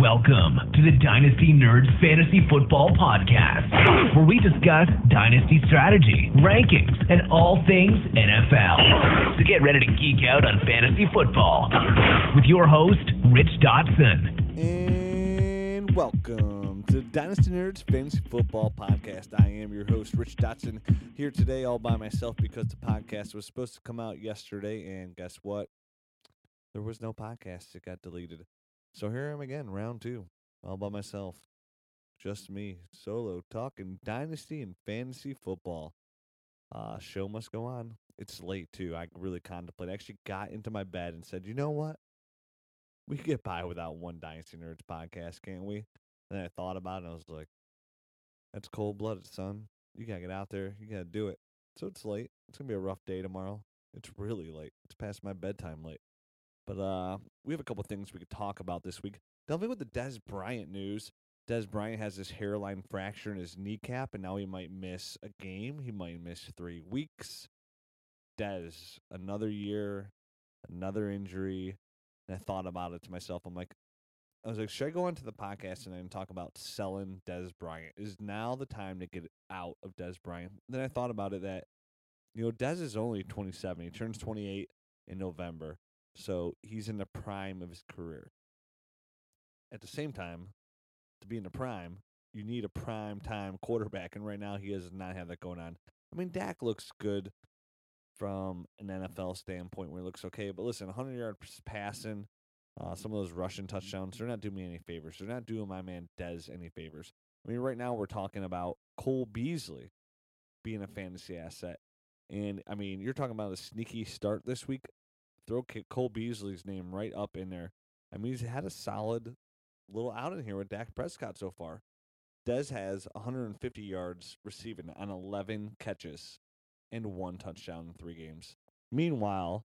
Welcome to the Dynasty Nerds Fantasy Football Podcast, where we discuss dynasty strategy, rankings, and all things NFL. So get ready to geek out on fantasy football with your host, Rich Dotson. And welcome to Dynasty Nerds Fantasy Football Podcast. I am your host, Rich Dotson, here today all by myself because the podcast was supposed to come out yesterday, and guess what? There was no podcast. It got deleted. So here I am again, round two, all by myself. Just me, solo, talking dynasty and fantasy football. Uh, show must go on. It's late too. I really contemplate. I actually got into my bed and said, you know what? We could get by without one Dynasty Nerds podcast, can't we? And then I thought about it and I was like, that's cold blooded, son. You gotta get out there. You gotta do it. So it's late. It's gonna be a rough day tomorrow. It's really late. It's past my bedtime late. But uh, we have a couple things we could talk about this week. Delving with the Dez Bryant news. Dez Bryant has this hairline fracture in his kneecap, and now he might miss a game. He might miss three weeks. Dez, another year, another injury. And I thought about it to myself. I'm like, I was like, should I go onto the podcast and then talk about selling Dez Bryant? Is now the time to get out of Dez Bryant? Then I thought about it that, you know, Dez is only 27. He turns 28 in November. So he's in the prime of his career. At the same time, to be in the prime, you need a prime time quarterback. And right now, he does not have that going on. I mean, Dak looks good from an NFL standpoint where he looks okay. But listen, 100 yards passing, uh, some of those rushing touchdowns, they're not doing me any favors. They're not doing my man Dez any favors. I mean, right now, we're talking about Cole Beasley being a fantasy asset. And I mean, you're talking about a sneaky start this week throw Cole Beasley's name right up in there. I mean, he's had a solid little outing here with Dak Prescott so far. Dez has 150 yards receiving on 11 catches and one touchdown in three games. Meanwhile,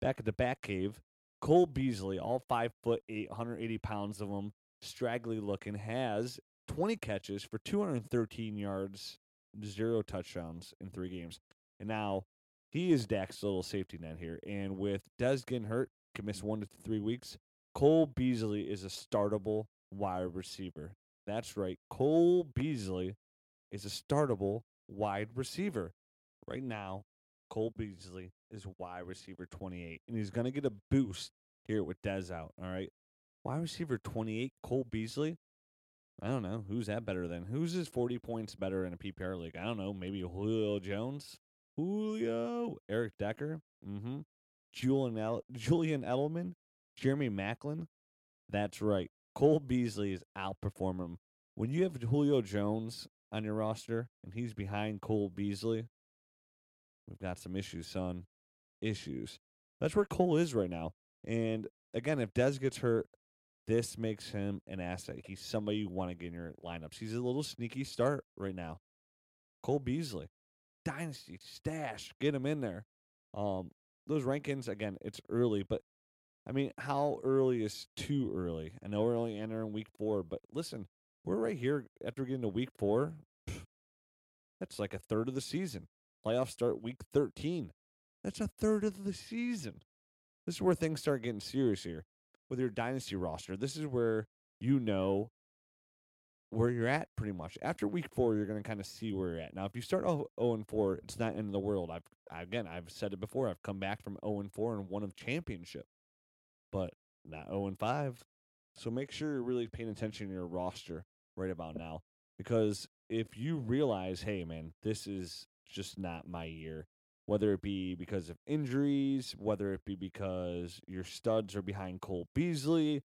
back at the back cave, Cole Beasley, all five foot eight, 180 pounds of him, straggly looking, has 20 catches for 213 yards, zero touchdowns in three games. And now he is Dak's little safety net here. And with Dez getting hurt, can miss one to three weeks, Cole Beasley is a startable wide receiver. That's right. Cole Beasley is a startable wide receiver. Right now, Cole Beasley is wide receiver 28, and he's going to get a boost here with Dez out. All right. Wide receiver 28, Cole Beasley. I don't know. Who's that better than? Who's his 40 points better in a PPR league? I don't know. Maybe Julio Jones? Julio, Eric Decker, mm-hmm. Julian El- Julian Edelman, Jeremy Maclin. That's right. Cole Beasley is outperforming. When you have Julio Jones on your roster and he's behind Cole Beasley, we've got some issues, son. Issues. That's where Cole is right now. And again, if Dez gets hurt, this makes him an asset. He's somebody you want to get in your lineups. He's a little sneaky start right now. Cole Beasley dynasty stash. Get them in there. Um, those rankings again, it's early, but I mean, how early is too early? I know we're only entering week four, but listen, we're right here after getting to week four. That's like a third of the season. Playoffs start week 13. That's a third of the season. This is where things start getting serious here with your dynasty roster. This is where you know where you're at pretty much. After week four, you're going to kind of see where you're at. Now, if you start 0 and 4, it's not end of the world. I've again, I've said it before. I've come back from 0 and 4 and won a championship, but not 0 and 5. So make sure you're really paying attention to your roster right about now, because if you realize, hey man, this is just not my year. Whether it be because of injuries, whether it be because your studs are behind Cole Beasley,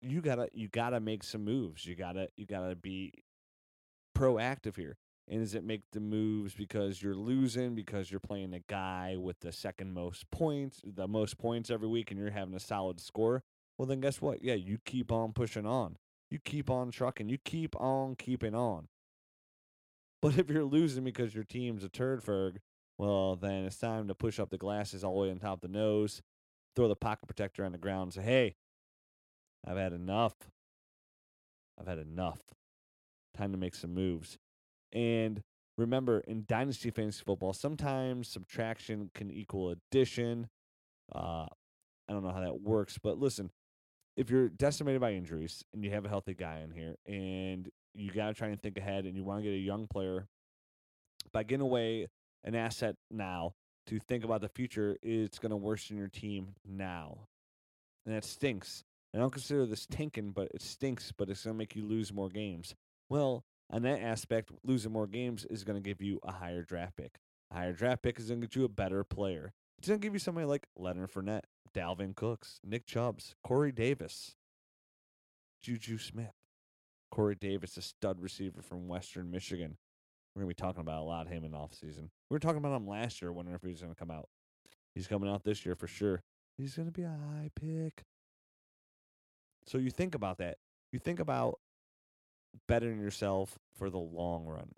you gotta you gotta make some moves. You gotta you gotta be proactive here. And does it make the moves because you're losing because you're playing a guy with the second most points, the most points every week, and you're having a solid score? Well, then guess what? Yeah, you keep on pushing on. You keep on trucking. You keep on keeping on. But if you're losing because your team's a turd ferg, well, then it's time to push up the glasses all the way on top of the nose, throw the pocket protector on the ground, and say, hey, I've had enough. I've had enough. Time to make some moves. And remember, in Dynasty Fantasy Football, sometimes subtraction can equal addition. Uh, I don't know how that works, but listen, if you're decimated by injuries and you have a healthy guy in here and you got to try and think ahead and you want to get a young player by getting away an asset now to think about the future, it's going to worsen your team now. And that stinks. I don't consider this tanking, but it stinks, but it's going to make you lose more games. Well, on that aspect, losing more games is going to give you a higher draft pick. A higher draft pick is going to get you a better player. It's going to give you somebody like Leonard Fournette, Dalvin Cooks, Nick Chubbs, Corey Davis, Juju Smith. Corey Davis, a stud receiver from Western Michigan. We're going to be talking about a lot of him in offseason. We were talking about him last year, wondering if he was going to come out. He's coming out this year for sure. He's going to be a high pick. So you think about that. You think about bettering yourself for the long run.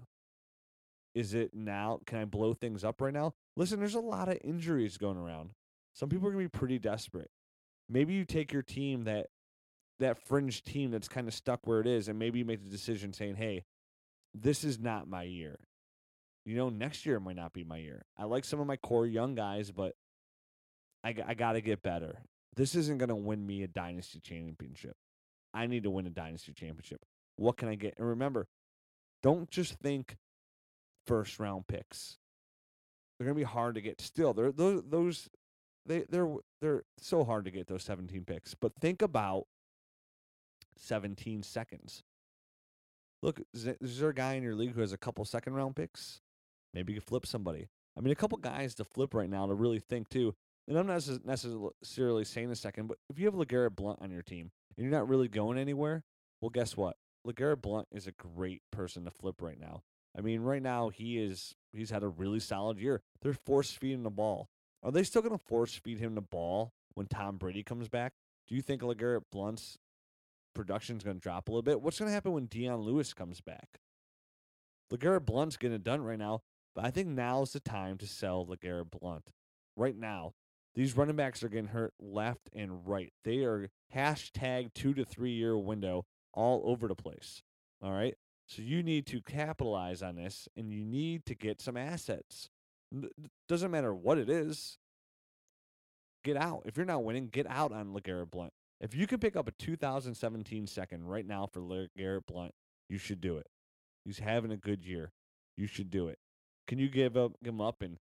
Is it now? Can I blow things up right now? Listen, there's a lot of injuries going around. Some people are going to be pretty desperate. Maybe you take your team that that fringe team that's kind of stuck where it is and maybe you make the decision saying, "Hey, this is not my year." You know, next year might not be my year. I like some of my core young guys, but I, I got to get better. This isn't going to win me a dynasty championship. I need to win a dynasty championship. What can I get? And remember, don't just think first round picks. They're going to be hard to get. Still, they're those those they they're they're so hard to get those 17 picks. But think about 17 seconds. Look, is there a guy in your league who has a couple second round picks? Maybe you flip somebody. I mean, a couple guys to flip right now to really think too. And I'm not necessarily saying a second, but if you have LeGarrette Blunt on your team and you're not really going anywhere, well, guess what? LeGarrette Blunt is a great person to flip right now. I mean, right now he is he's had a really solid year. They're force feeding the ball. Are they still going to force feed him the ball when Tom Brady comes back? Do you think LeGarrette Blunt's production is going to drop a little bit? What's going to happen when Dion Lewis comes back? LeGarrette Blunt's getting it done right now, but I think now's the time to sell LeGarrette Blunt. Right now, these running backs are getting hurt left and right. They are hashtag two to three year window all over the place. All right. So you need to capitalize on this and you need to get some assets. Doesn't matter what it is. Get out. If you're not winning, get out on LeGarrette Blunt. If you can pick up a 2017 second right now for LeGarrette Blunt, you should do it. He's having a good year. You should do it. Can you give up give him up and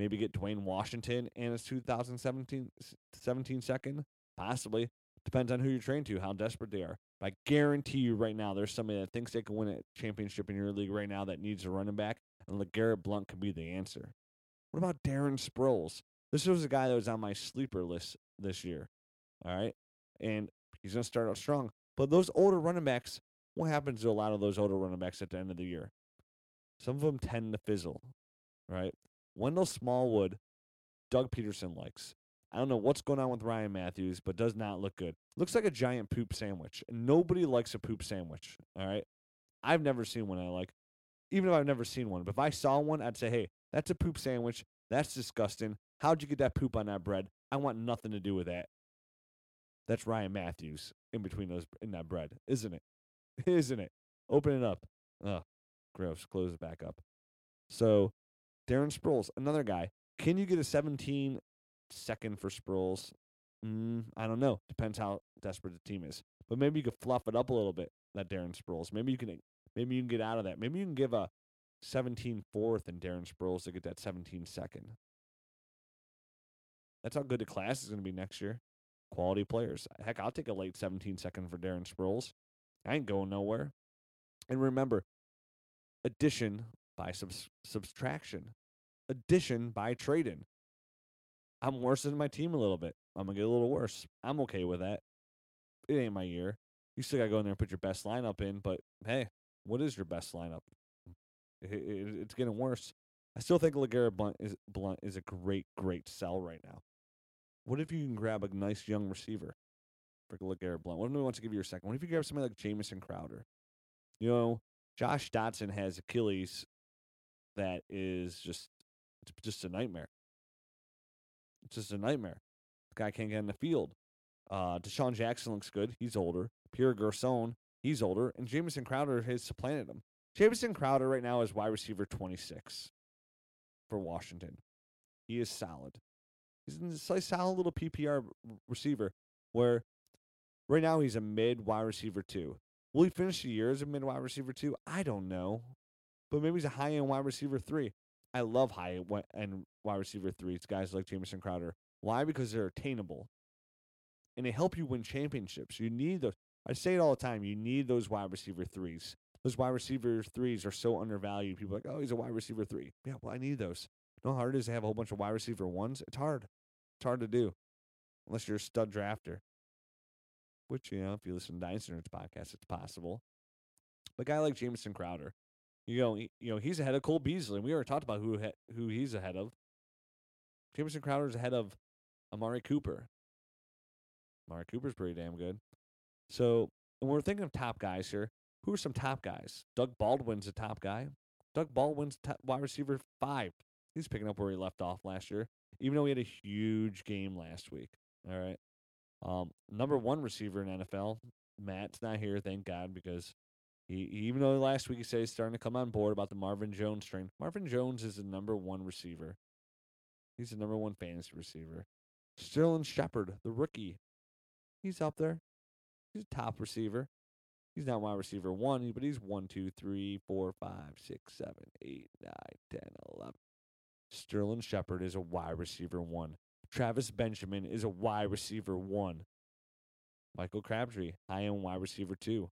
maybe get Dwayne Washington and his 2017 17 second? Possibly. Depends on who you're trained to, how desperate they are. But I guarantee you right now, there's somebody that thinks they can win a championship in your league right now that needs a running back, and LeGarrette Blunt could be the answer. What about Darren Sproles? This was a guy that was on my sleeper list this year. All right. And he's going to start out strong. But those older running backs, what happens to a lot of those older running backs at the end of the year? Some of them tend to fizzle, right? Wendell Smallwood, Doug Pederson likes. I don't know what's going on with Ryan Mathews, but does not look good. Looks like a giant poop sandwich. Nobody likes a poop sandwich. All right. I've never seen one I like. Even if I've never seen one. But if I saw one, I'd say, hey, that's a poop sandwich. That's disgusting. How'd you get that poop on that bread? I want nothing to do with that. That's Ryan Mathews in between those in that bread, isn't it? Isn't it? Open it up. Ugh, gross. Close it back up. So, Darren Sproles, another guy. Can you get a 17 second for Sproles. Mm, I don't know. Depends how desperate the team is. But maybe you could fluff it up a little bit, that Darren Sproles. Maybe you can maybe you can get out of that. Maybe you can give a 17 fourth and Darren Sproles to get that 17 second. That's how good the class is going to be next year. Quality players. Heck, I'll take a late 17 second for Darren Sproles. I ain't going nowhere. And remember, addition by subs- subtraction, addition by trading. I'm worse than my team a little bit. I'm gonna get a little worse. I'm okay with that. It ain't my year. You still gotta go in there and put your best lineup in, but hey, what is your best lineup? It, it, it's getting worse. I still think LeGarrette Blunt is Blunt is a great, great sell right now. What if you can grab a nice young receiver for LeGarrette Blunt? What if he wants to give you a second? What if you grab somebody like Jamison Crowder? You know, Josh Doctson has Achilles that is just it's just a nightmare. It's just a nightmare. The guy can't get in the field. Uh, DeSean Jackson looks good. He's older. Pierre Garcon, he's older. And Jamison Crowder has supplanted him. Jamison Crowder right now is wide receiver 26 for Washington. He is solid. He's a solid little PPR receiver where Right now, he's a mid wide receiver two. Will he finish the year as a mid wide receiver two? I don't know, but maybe he's a high end wide receiver three. I love high and wide receiver threes, guys like Jamison Crowder. Why? Because they're attainable, and they help you win championships. You need those. I say it all the time. You need those wide receiver threes. Those wide receiver threes are so undervalued. People like, oh, he's a wide receiver three. Yeah, well, I need those. You know how hard it is to have a whole bunch of wide receiver ones? It's hard. It's hard to do, unless you're a stud drafter. Which you know, if you listen to Dynasty podcast, it's possible. But a guy like Jamison Crowder, you know, he, you know, he's ahead of Cole Beasley. We already talked about who who he's ahead of. Jamison Crowder's ahead of Amari Cooper. Amari Cooper's pretty damn good. So when we're thinking of top guys here, who are some top guys? Doug Baldwin's a top guy. Doug Baldwin's top wide receiver five. He's picking up where he left off last year, even though he had a huge game last week. All right. Um, number one receiver in NFL. Matt's not here, thank God, because he even though last week he said he's starting to come on board about the Marvin Jones strain. Marvin Jones is the number one receiver. He's the number one fantasy receiver. Sterling Shepard, the rookie, he's up there. He's a top receiver. He's not wide receiver one, but he's one, two, three, four, five, six, seven, eight, nine, ten, eleven. Sterling Shepard is a wide receiver one. Travis Benjamin is a wide receiver one. Michael Crabtree, high end wide receiver two.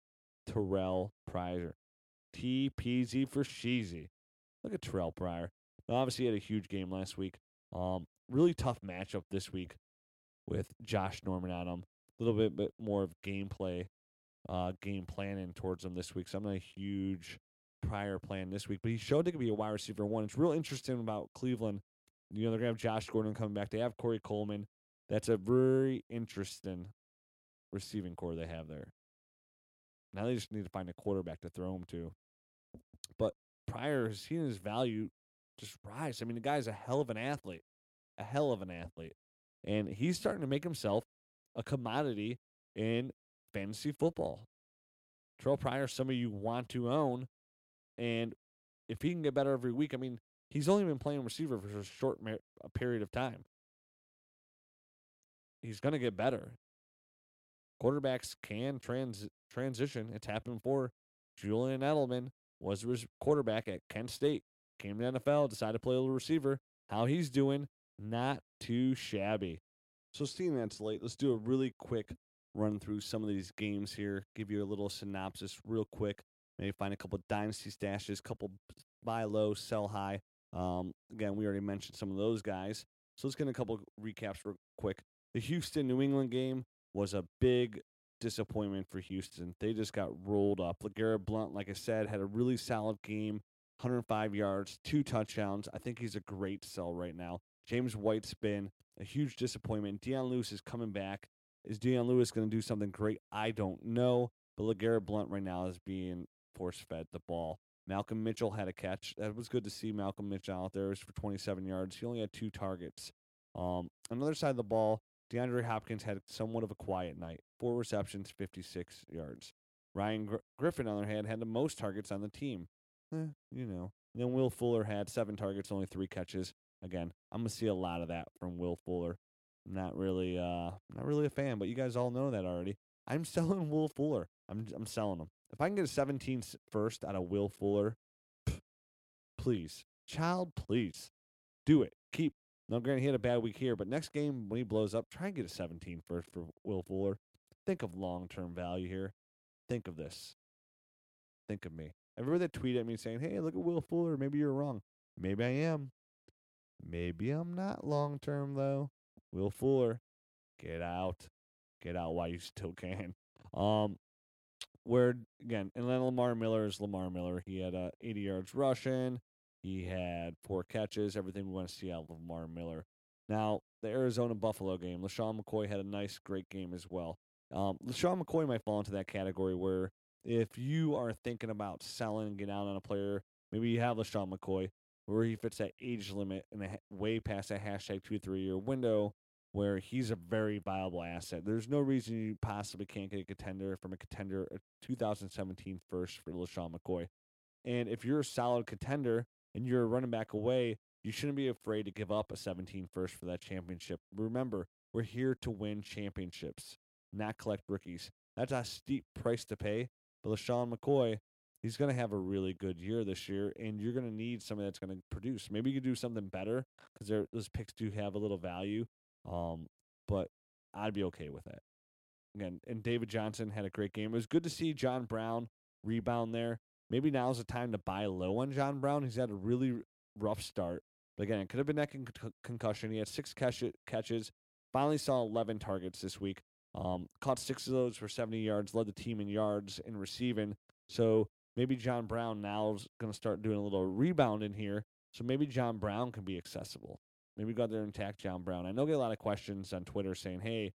Terrell Pryor. TPZ for Sheezy. Look at Terrell Pryor. Now, obviously, he had a huge game last week. Um, really tough matchup this week with Josh Norman on him. A little bit, bit more of gameplay, uh, game planning towards him this week. So I'm not a huge Pryor plan this week, but he showed he could be a wide receiver one. It's real interesting about Cleveland. You know, they're gonna have Josh Gordon coming back. They have Corey Coleman. That's a very interesting receiving core they have there. Now they just need to find a quarterback to throw him to. But Pryor has seen his value just rise. I mean, the guy's a hell of an athlete, a hell of an athlete, and he's starting to make himself a commodity in fantasy football. Terrell Pryor, some of you want to own, and if he can get better every week, I mean, he's only been playing receiver for a short a period of time. He's going to get better. Quarterbacks can trans transition. It's happened before. Julian Edelman was a quarterback at Kent State, came to NFL, decided to play a little receiver. How he's doing, not too shabby. So, seeing that's late, let's do a really quick run through some of these games here. Give you a little synopsis real quick. Maybe find a couple dynasty stashes, couple buy low, sell high. Um, again, we already mentioned some of those guys. So let's get a couple recaps real quick. The Houston New England game was a big disappointment for Houston. They just got rolled up. LeGarrette Blunt, like I said, had a really solid game 105 yards, two touchdowns. I think he's a great sell right now. James White's been a huge disappointment. Dion Lewis is coming back. Is Dion Lewis going to do something great? I don't know. But LeGarrette Blunt right now is being force fed the ball. Malcolm Mitchell had a catch. That was good to see Malcolm Mitchell out there. It was for 27 yards. He only had two targets. Um, on the other side of the ball, DeAndre Hopkins had somewhat of a quiet night. Four receptions, 56 yards. Ryan Gr- Griffin, on the other hand, had the most targets on the team. Eh, you know. And then Will Fuller had seven targets, only three catches. Again, I'm gonna see a lot of that from Will Fuller. Not really, uh, not really a fan, but you guys all know that already. I'm selling Will Fuller. I'm, I'm selling him. If I can get a 17 first out of Will Fuller, pff, please, child, please, do it. Keep now, granted, he had a bad week here, but next game when he blows up, try and get a 17 first for Will Fuller. Think of long term value here. Think of this. Think of me. Everybody that tweeted at me saying, hey, look at Will Fuller. Maybe you're wrong. Maybe I am. Maybe I'm not long term, though. Will Fuller, get out. Get out while you still can. Um, where again, and then Lamar Miller is Lamar Miller. He had uh, 80 yards rushing. He had four catches, everything we want to see out of Lamar Miller. Now, the Arizona Buffalo game, LeSean McCoy had a nice, great game as well. Um, LeSean McCoy might fall into that category where if you are thinking about selling and getting out on a player, maybe you have LeSean McCoy, where he fits that age limit and way past that hashtag two, three year window where he's a very viable asset. There's no reason you possibly can't get a contender from a contender, a 2017 first for LeSean McCoy. And if you're a solid contender, and you're running back away, you shouldn't be afraid to give up a 17 first for that championship. Remember, we're here to win championships. not collect rookies. That's a steep price to pay. But LeSean McCoy, he's going to have a really good year this year, and you're going to need somebody that's going to produce. Maybe you could do something better because those picks do have a little value. Um, but I'd be okay with it. Again, and David Johnson had a great game. It was good to see John Brown rebound there. Maybe now's the time to buy low on John Brown. He's had a really rough start. But again, it could have been that con- concussion. He had six catch- catches. Finally saw 11 targets this week. Um, caught six of those for 70 yards. Led the team in yards and receiving. So maybe John Brown now is going to start doing a little rebound in here. So maybe John Brown can be accessible. Maybe go out there and attack John Brown. I know I get a lot of questions on Twitter saying, "Hey,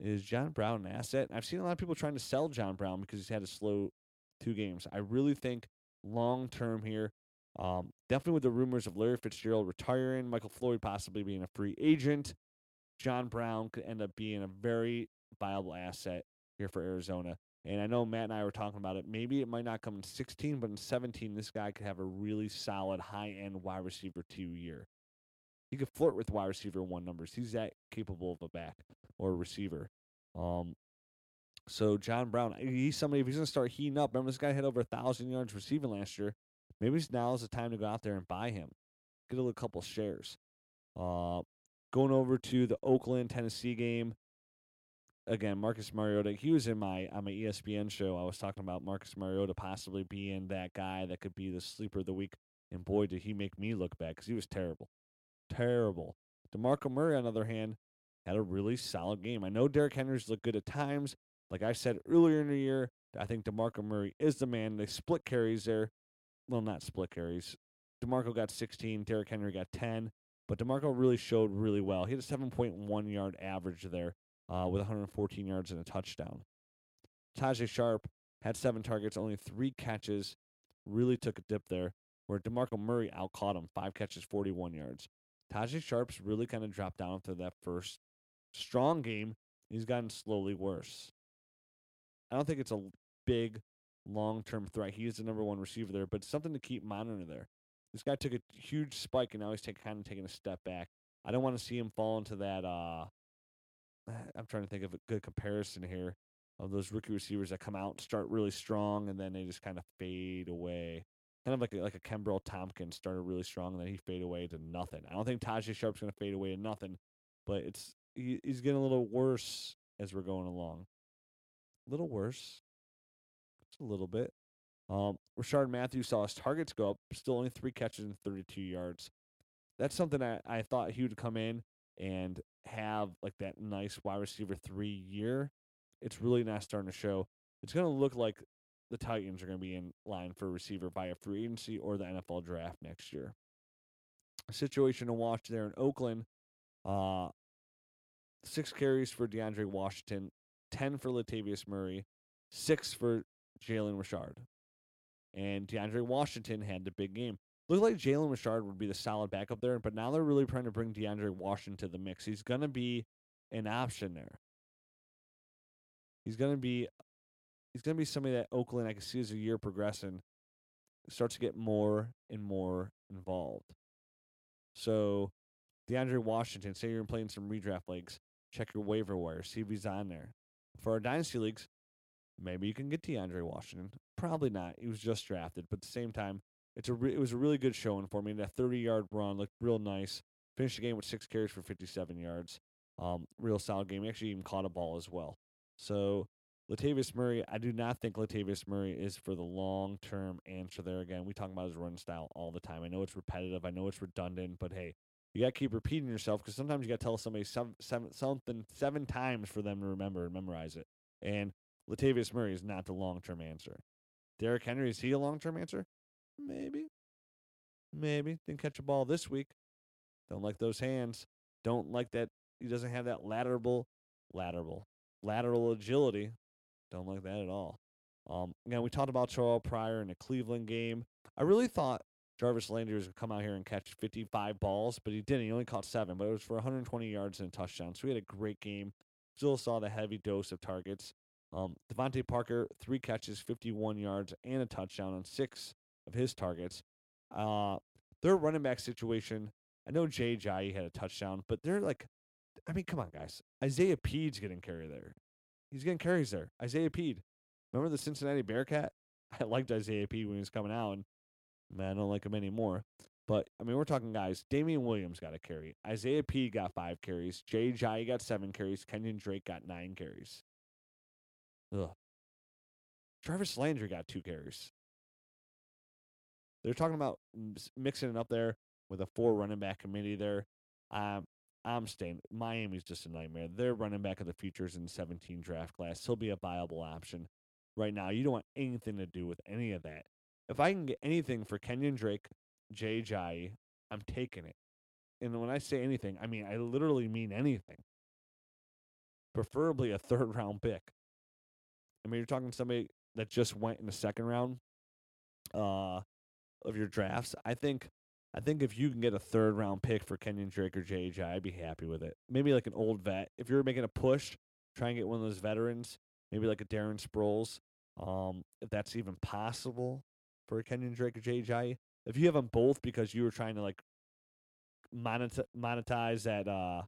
is John Brown an asset?" I've seen a lot of people trying to sell John Brown because he's had a slow two games. I really think long term here, um, definitely with the rumors of Larry Fitzgerald retiring, Michael Floyd possibly being a free agent, John Brown could end up being a very viable asset here for Arizona. And I know Matt and I were talking about it. Maybe it might not come in 16, but in 17, this guy could have a really solid high end wide receiver two year. He could flirt with wide receiver one numbers. He's that capable of a back or a receiver. Um, so John Brown, he's somebody. If he's going to start heating up, remember this guy had over a thousand yards receiving last year. Maybe now is the time to go out there and buy him, get a little couple shares. Uh, going over to the Oakland Tennessee game. Again, Marcus Mariota. He was in my on my ESPN show. I was talking about Marcus Mariota possibly being that guy that could be the sleeper of the week. And boy, did he make me look bad because he was terrible, terrible. DeMarco Murray, on the other hand, had a really solid game. I know Derrick Henry's looked good at times, like I said earlier in the year, I think DeMarco Murray is the man. They split carries there. Well, not split carries. DeMarco got 16, Derrick Henry got 10, but DeMarco really showed really well. He had a 7.1 yard average there uh, with 114 yards and a touchdown. Tajae Sharpe had seven targets, only three catches, really took a dip there, where DeMarco Murray outcaught him, five catches, 41 yards. Tajae Sharpe's really kind of dropped down after that first strong game. He's gotten slowly worse. I don't think it's a big long term threat. He is the number one receiver there, but something to keep monitoring there. This guy took a huge spike and now he's take, kind of taking a step back. I don't want to see him fall into that. Uh, I'm trying to think of a good comparison here of those rookie receivers that come out and start really strong and then they just kind of fade away. Kind of like a, like a Kenbrell Thompkins started really strong and then he fade away to nothing. I don't think Tajae Sharpe's going to fade away to nothing, but it's he, he's getting a little worse as we're going along little worse. Just a little bit. Um, Rishard Matthews saw his targets go up, still only three catches and 32 yards. That's something I, I thought he would come in and have like that nice wide receiver three year. It's really not starting to show. It's going to look like the Titans are going to be in line for a receiver via free agency or the NFL draft next year. A situation to watch there in Oakland. Uh, six carries for DeAndre Washington, 10 for Latavius Murray, six for Jalen Richard. And DeAndre Washington had the big game. Looked like Jalen Richard would be the solid backup there, but now they're really trying to bring DeAndre Washington to the mix. He's going to be an option there. He's going to be he's going to be somebody that Oakland I can see as the year progressing starts to get more and more involved. So DeAndre Washington, say you're playing some redraft leagues, check your waiver wire, see if he's on there for our dynasty leagues, maybe you can get DeAndre Washington. Probably not. He was just drafted, but at the same time, it's a re- it was a really good showing for me. That 30 yard run looked real nice. Finished the game with six carries for 57 yards. Um, real solid game. He actually even caught a ball as well. So Latavius Murray, I do not think Latavius Murray is for the long term answer there. Again, we talk about his run style all the time. I know it's repetitive. I know it's redundant, but hey, you got to keep repeating yourself because sometimes you got to tell somebody some, seven, something seven times for them to remember and memorize it. And Latavius Murray is not the long term answer. Derrick Henry, is he a long term answer? Maybe. Maybe. Didn't catch a ball this week. Don't like those hands. Don't like that he doesn't have that lateral, lateral, lateral agility. Don't like that at all. Um, again, we talked about Terrell Pryor in the Cleveland game. I really thought Jarvis Landry was come out here and catch 55 balls, but he didn't. He only caught seven, but it was for 120 yards and a touchdown. So he had a great game. Still saw the heavy dose of targets. Um, DeVante Parker, three catches, 51 yards, and a touchdown on six of his targets. Uh, their running back situation, I know Jay Ajayi had a touchdown, but they're like, I mean, come on, guys. Isaiah Pead's getting carry there. he's getting carries there. Isaiah Pead. Remember the Cincinnati Bearcat? I liked Isaiah Pead when he was coming out, and man, I don't like him anymore. But I mean, we're talking guys. Damien Williams got a carry. Isaiah Pead got five carries. Jay Ajayi got seven carries. Kenyon Drake got nine carries. Ugh. Jarvis Landry got two carries. They're talking about mixing it up there with a four running back committee there. Um, I'm staying. Miami's just a nightmare. Their running back of the futures in 17 draft class. He'll be a viable option. Right now, you don't want anything to do with any of that. If I can get anything for Kenyon Drake, Jai, I'm taking it. And when I say anything, I mean I literally mean anything. Preferably a third round pick. I mean, you're talking somebody that just went in the second round uh, of your drafts. I think I think if you can get a third round pick for Kenyon Drake or JJ, I'd be happy with it. Maybe like an old vet. If you're making a push, try and get one of those veterans, maybe like a Darren Sproles. Um, if that's even possible for Kenyon Drake or JJ. If you have them both because you were trying to like monetize, that uh,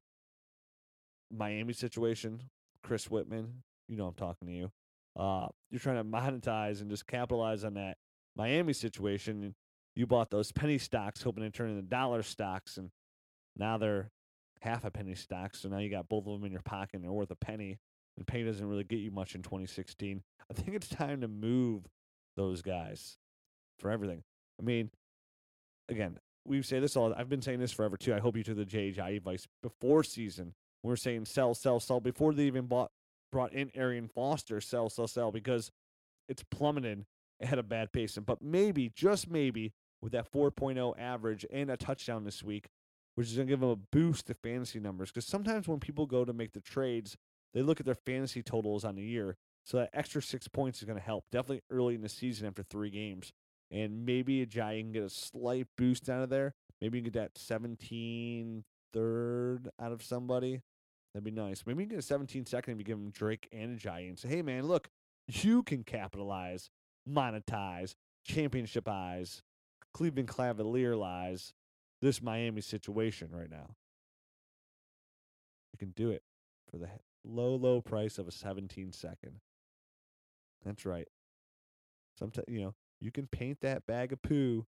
Miami situation, Chris Whitman, you know I'm talking to you. Uh, you're trying to monetize and just capitalize on that Miami situation you bought those penny stocks hoping to turn into dollar stocks, and now they're half a penny stock. So now you got both of them in your pocket and they're worth a penny. And penny doesn't really get you much in 2016. I think it's time to move those guys for everything. I mean, again, we say this all. I've been saying this forever too. I hope you took the JHI advice before season. We we're saying sell, sell, sell before they even bought brought in Arian Foster. Sell, sell, sell because it's plummeted at a bad pace. But maybe, just maybe, with that 4.0 average and a touchdown this week, which is going to give them a boost to fantasy numbers. Because sometimes when people go to make the trades, they look at their fantasy totals on the year. So that extra six points is going to help definitely early in the season after three games. And maybe Ajayi can get a slight boost out of there. Maybe you can get that 17 third out of somebody. That'd be nice. Maybe you can get a 17 second if you give him Drake and Ajayi and say, hey, man, look, you can capitalize, monetize, championship eyes Cleveland Cavalier lies this Miami situation right now. You can do it for the low, low price of a 17 second. That's right. Sometimes, you know, you can paint that bag of poo.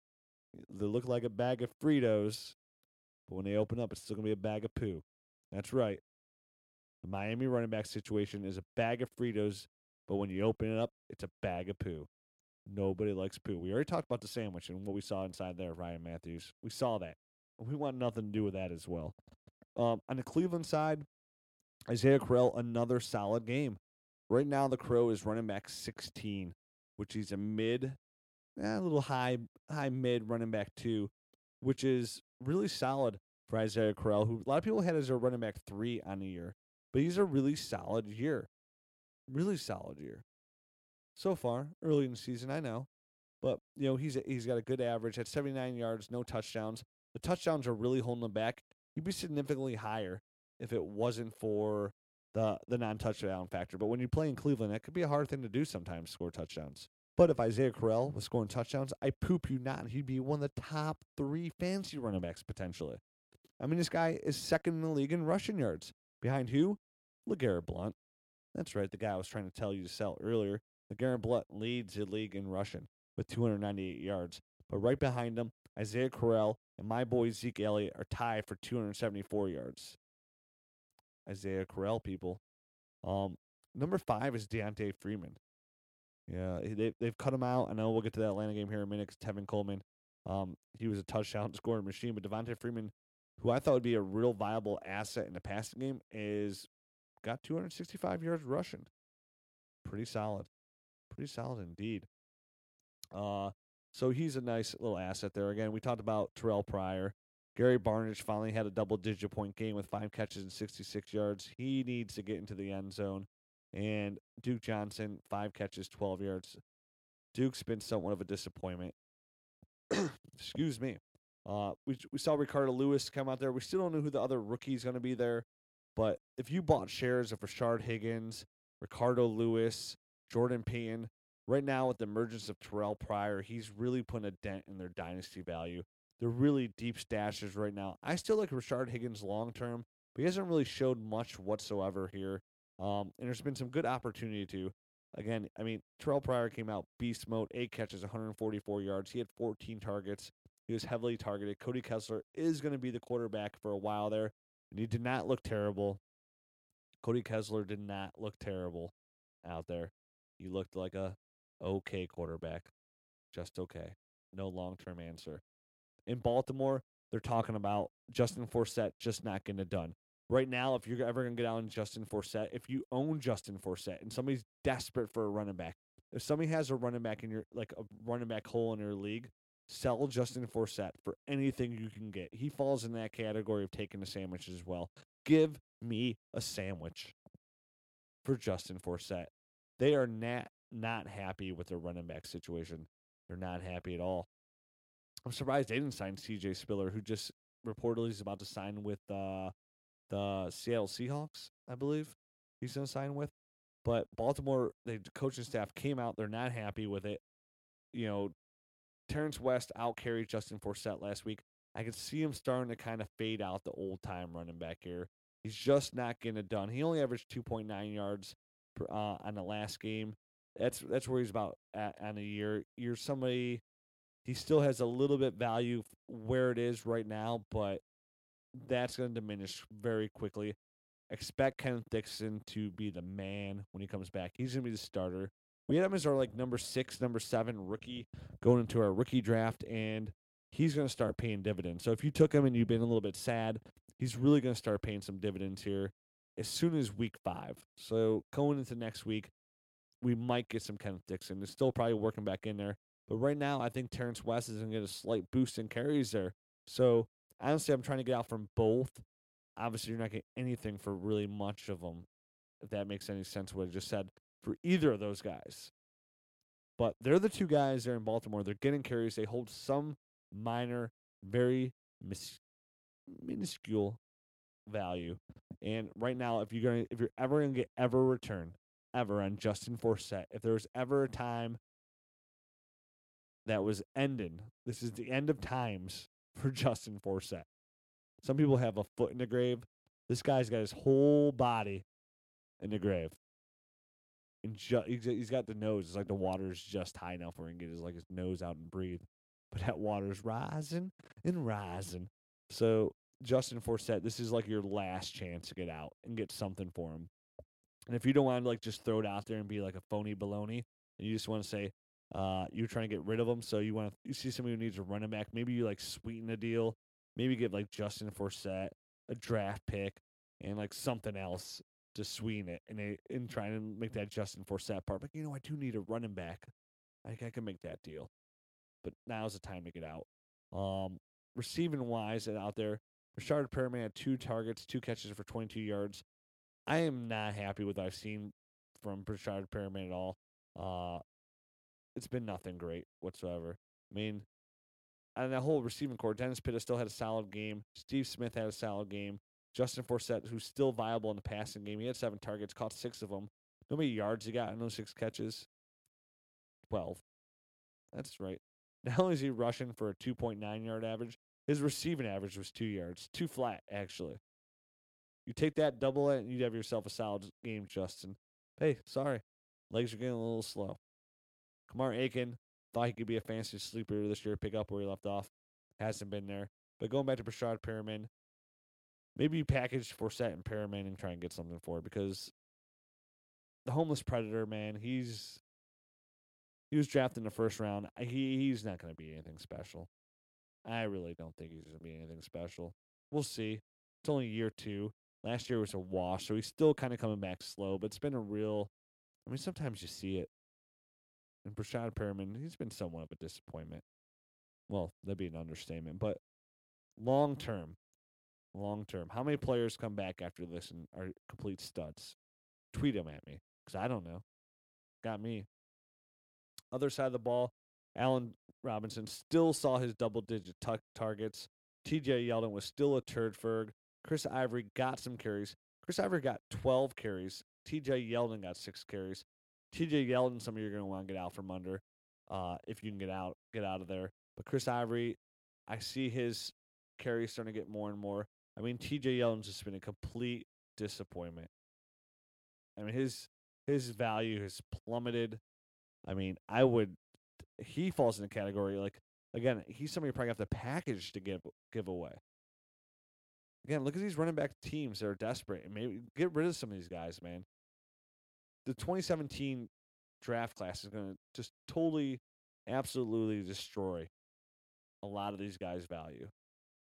They look like a bag of Fritos, but when they open up, it's still to be a bag of poo. That's right. The Miami running back situation is a bag of Fritos, but when you open it up, it's a bag of poo. Nobody likes poo. We already talked about the sandwich and what we saw inside there, Ryan Mathews. We saw that. We want nothing to do with that as well. Um, on the Cleveland side, Isaiah Crowell, another solid game. Right now, the Crow is running back 16, which is a mid, eh, a little high, high mid running back two, which is really solid for Isaiah Crowell, who a lot of people had as a running back three on the year. But he's a really solid year. Really solid year so far early in the season. I know, but you know he's he's got a good average at 79 yards, no touchdowns. The touchdowns are really holding him back. He'd be significantly higher if it wasn't for the the non-touchdown factor. But when you play in Cleveland, that could be a hard thing to do sometimes, score touchdowns. But if Isaiah Crowell was scoring touchdowns, I poop you not. He'd be one of the top three fantasy running backs potentially. I mean, this guy is second in the league in rushing yards. Behind who? LeGarrette Blunt. That's right, the guy I was trying to tell you to sell earlier. LeGarrette Blunt leads the league in rushing with 298 yards. But right behind him, Isaiah Crowell and my boy Zeke Elliott are tied for 274 yards. Isaiah Crowell, people. Um, number five is Devonta Freeman. Yeah, they they've cut him out. I know we'll get to that Atlanta game here in a minute. Tevin Coleman, um, he was a touchdown scoring machine, but Devonta Freeman, who I thought would be a real viable asset in the passing game, is got 265 yards rushing. Pretty solid pretty solid indeed. Uh, so he's a nice little asset there. Again, we talked about Terrell Pryor. Gary Barnidge finally had a double digit point game with five catches and 66 yards. He needs to get into the end zone. And Duke Johnson, five catches, 12 yards. Duke's been somewhat of a disappointment. Excuse me. Uh, we, we saw Ricardo Louis come out there. We still don't know who the other rookie is going to be there. But if you bought shares of Rashard Higgins, Ricardo Louis, Jordan Payton. Right now, with the emergence of Terrell Pryor, he's really putting a dent in their dynasty value. They're really deep stashes right now. I still like Rashard Higgins long term, but he hasn't really showed much whatsoever here Um, and there's been some good opportunity to. Again, I mean, Terrell Pryor came out beast mode, eight catches, 144 yards. He had 14 targets. He was heavily targeted. Cody Kessler is going to be the quarterback for a while there, and he did not look terrible. Cody Kessler did not look terrible out there. He looked like a okay quarterback, just okay. No long term answer. In Baltimore, they're talking about Justin Forsett just not getting it done. Right now, if you're ever going to get on Justin Forsett, if you own Justin Forsett and somebody's desperate for a running back, if somebody has a running back in your like a running back hole in your league, sell Justin Forsett for anything you can get. He falls in that category of taking the sandwiches as well. Give me a sandwich for Justin Forsett. They are not not happy with their running back situation. They're not happy at all. I'm surprised they didn't sign CJ Spiller, who just reportedly is about to sign with uh, the Seattle Seahawks, I believe he's going to sign with. But Baltimore, the coaching staff came out. They're not happy with it. You know, Terrence West out carried Justin Forsett last week. I could see him starting to kind of fade out the old time running back here. He's just not getting it done. He only averaged 2.9 yards per, uh, on the last game. That's that's where he's about at on a year. You're somebody. He still has a little bit value where it is right now, but that's going to diminish very quickly. Expect Kenneth Dixon to be the man when he comes back. He's going to be the starter. We had him as our like number six, number seven rookie going into our rookie draft, and he's going to start paying dividends. So if you took him and you've been a little bit sad, he's really going to start paying some dividends here as soon as week five. So going into next week, we might get some Kenneth Dixon. It's still probably working back in there. But right now, I think Terrence West is going to get a slight boost in carries there. So honestly, I'm trying to get out from both. Obviously, you're not getting anything for really much of them, if that makes any sense, what I just said, for either of those guys. But they're the two guys there in Baltimore. They're getting carries. They hold some minor, very mis- minuscule value. And right now, if you're going, if you're ever going to get ever return ever on Justin Forsett, if there was ever a time that was ending, this is the end of times for Justin Forsett. Some people have a foot in the grave. This guy's got his whole body in the grave. And ju- he's got the nose. It's like the water's just high enough where he can get his like his nose out and breathe. But that water's rising and rising. So Justin Forsett, this is like your last chance to get out and get something for him. And if you don't want to like just throw it out there and be like a phony baloney, and you just want to say uh, you're trying to get rid of him, so you want to you see somebody who needs a running back, maybe you like sweeten the deal, maybe give like Justin Forsett a draft pick and like something else to sweeten it, and they and trying to make that Justin Forsett part. But you know, I do need a running back. I I can make that deal, but now's the time to get out. Um, receiving wise and out there, Breshad Perriman had two targets, two catches for 22 yards. I am not happy with what I've seen from Breshad Perriman at all. Uh, it's been nothing great whatsoever. I mean, and that whole receiving core, Dennis Pitta still had a solid game. Steve Smith had a solid game. Justin Forsett, who's still viable in the passing game, he had seven targets, caught six of them. How many yards he got in those six catches? Twelve. That's right. Not only is he rushing for a 2.9 yard average, his receiving average was two yards, two flat actually. You take that, double it, and you'd have yourself a solid game, Justin. Hey, sorry, legs are getting a little slow. Kamar Aiken thought he could be a fantasy sleeper this year, pick up where he left off. Hasn't been there. But going back to Breshad Perriman, maybe you package Forsett and Perriman and try and get something for it because the homeless predator, man, he's he was drafted in the first round. He he's not going to be anything special. I really don't think he's going to be anything special. We'll see. It's only year two. Last year was a wash, so he's still kind of coming back slow. But it's been a real. I mean, sometimes you see it. And Breshad Perriman, he's been somewhat of a disappointment. Well, that'd be an understatement. But long term, long term, how many players come back after this and are complete studs? Tweet them at me because I don't know. Got me. Other side of the ball, Allen Robinson still saw his double digit t- targets. TJ Yeldon was still a turd ferg. Chris Ivory got some carries. Chris Ivory got 12 carries. TJ Yeldon got six carries. TJ Yeldon, some of you are going to want to get out from under. Uh, if you can get out, get out of there. But Chris Ivory, I see his carries starting to get more and more. I mean, TJ Yeldon's just been a complete disappointment. I mean, his his value has plummeted. I mean, I would. He falls in the category like again. He's somebody you probably have to package to give give away. Again, look at these running back teams that are desperate, and maybe get rid of some of these guys, man. The 2017 draft class is going to just totally, absolutely destroy a lot of these guys' value.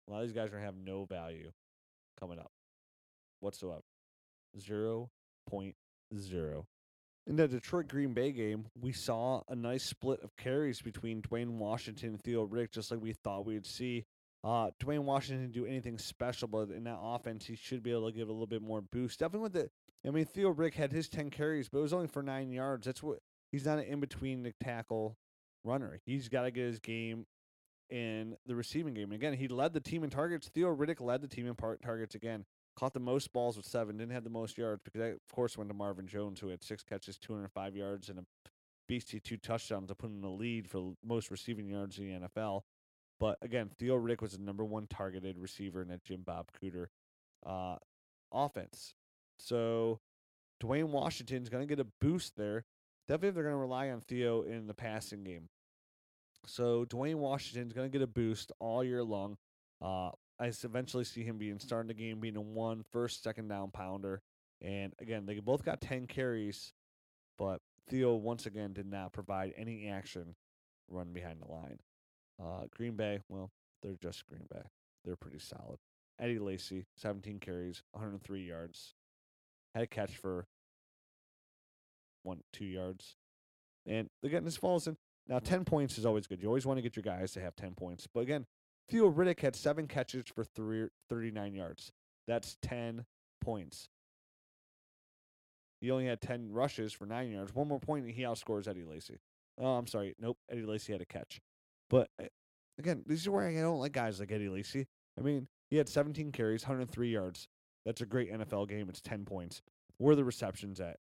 A lot of these guys are going to have no value coming up whatsoever. Zero point zero. In the Detroit Green Bay game, we saw a nice split of carries between Dwayne Washington and Theo Riddick, just like we thought we would see. Uh, Dwayne Washington do anything special, but in that offense, he should be able to give a little bit more boost. Definitely with the, I mean, Theo Riddick had his 10 carries, but it was only for nine yards. That's what he's not an in between the tackle runner. He's got to get his game in the receiving game. And again, he led the team in targets. Theo Riddick led the team in part targets again. Caught the most balls with seven. Didn't have the most yards because that, of course, went to Marvin Jones, who had six catches, 205 yards, and a beastie two touchdowns to put in the lead for most receiving yards in the NFL. But again, Theo Riddick was the number one targeted receiver in that Jim Bob Cooter uh, offense. So Dwayne Washington's going to get a boost there. Definitely, they're going to rely on Theo in the passing game. So Dwayne Washington's going to get a boost all year long. Uh, I eventually see him being starting the game, being a one first, second down pounder. And again, they both got 10 carries, but Theo once again did not provide any action run behind the line. Uh, Green Bay, well, they're just Green Bay. They're pretty solid. Eddie Lacy, 17 carries, 103 yards. Had a catch for one, two yards. And again, this falls in. Now, 10 points is always good. You always want to get your guys to have 10 points. But again, Theo Riddick had seven catches for three, 39 yards. That's 10 points. He only had 10 rushes for nine yards. One more point, and he outscores Eddie Lacy. Oh, I'm sorry. Nope. Eddie Lacy had a catch. But uh, again, this is where I don't like guys like Eddie Lacy. I mean, he had 17 carries, 103 yards. That's a great NFL game. It's 10 points. Where the receptions at?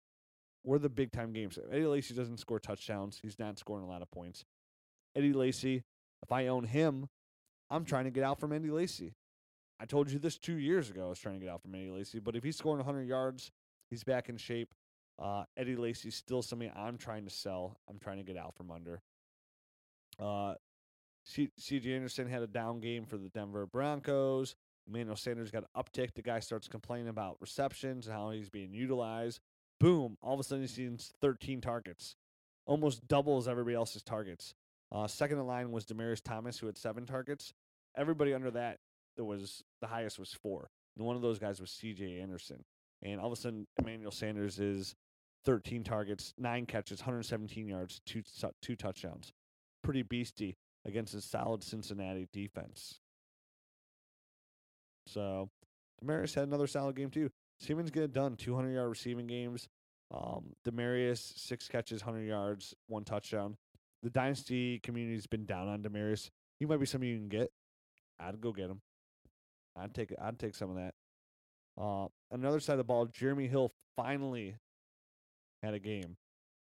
Where the big time games? Eddie Lacy doesn't score touchdowns. He's not scoring a lot of points. Eddie Lacy, if I own him, I'm trying to get out from Eddie Lacy. I told you this two years ago. I was trying to get out from Eddie Lacy, but if he's scoring 100 yards, he's back in shape. Uh, Eddie Lacy's still somebody I'm trying to sell. I'm trying to get out from under. Uh, C.J. Anderson had a down game for the Denver Broncos. Emmanuel Sanders got an uptick. The guy starts complaining about receptions and how he's being utilized. Boom! All of a sudden, he sees 13 targets, almost doubles everybody else's targets. Uh, second in line was Demaryius Thomas, who had seven targets. Everybody under that, there was the highest was four, and one of those guys was C.J. Anderson. And all of a sudden, Emmanuel Sanders is 13 targets, nine catches, 117 yards, two two touchdowns. Pretty beasty against a solid Cincinnati defense. So Demaryius had another solid game too. Simmons get it done, 200 yard receiving games. Um, Demaryius six catches, 100 yards, one touchdown. The dynasty community's been down on Demaryius. He might be something you can get. I'd go get him. I'd take I'd take some of that. Uh, another side of the ball, Jeremy Hill finally had a game.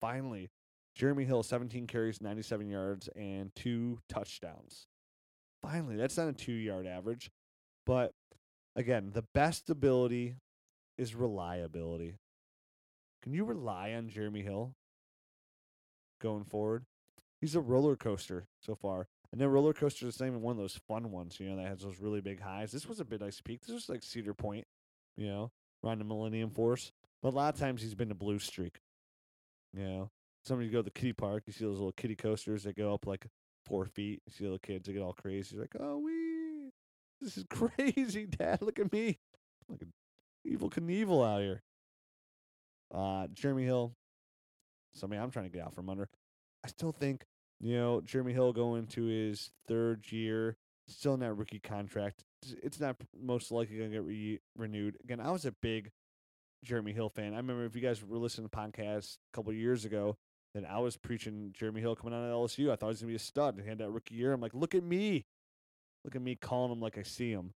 Finally, Jeremy Hill, 17 carries, 97 yards, and two touchdowns. Finally, that's not a two yard average. But again, the best ability is reliability. Can you rely on Jeremy Hill going forward? He's a roller coaster so far. And then roller coaster is not even one of those fun ones, you know, that has those really big highs. This was a bit nice peak. This was like Cedar Point, you know, around the Millennium Force. But a lot of times he's been a blue streak. You know, some of you go to the kitty park, you see those little kitty coasters that go up like four feet. You see little kids that get all crazy. You're like, oh, we, this is crazy, Dad. Look at me, like an Evel Knievel out here. Uh, Jeremy Hill, somebody I'm trying to get out from under. I still think, you know, Jeremy Hill going to his third year, still in that rookie contract. It's not most likely going to get re- renewed. Again, I was a big Jeremy Hill fan. I remember if you guys were listening to podcasts a couple years ago, then I was preaching Jeremy Hill coming out of LSU. I thought he was gonna be a stud. And had that rookie year. I'm like, look at me, look at me calling him like I see him.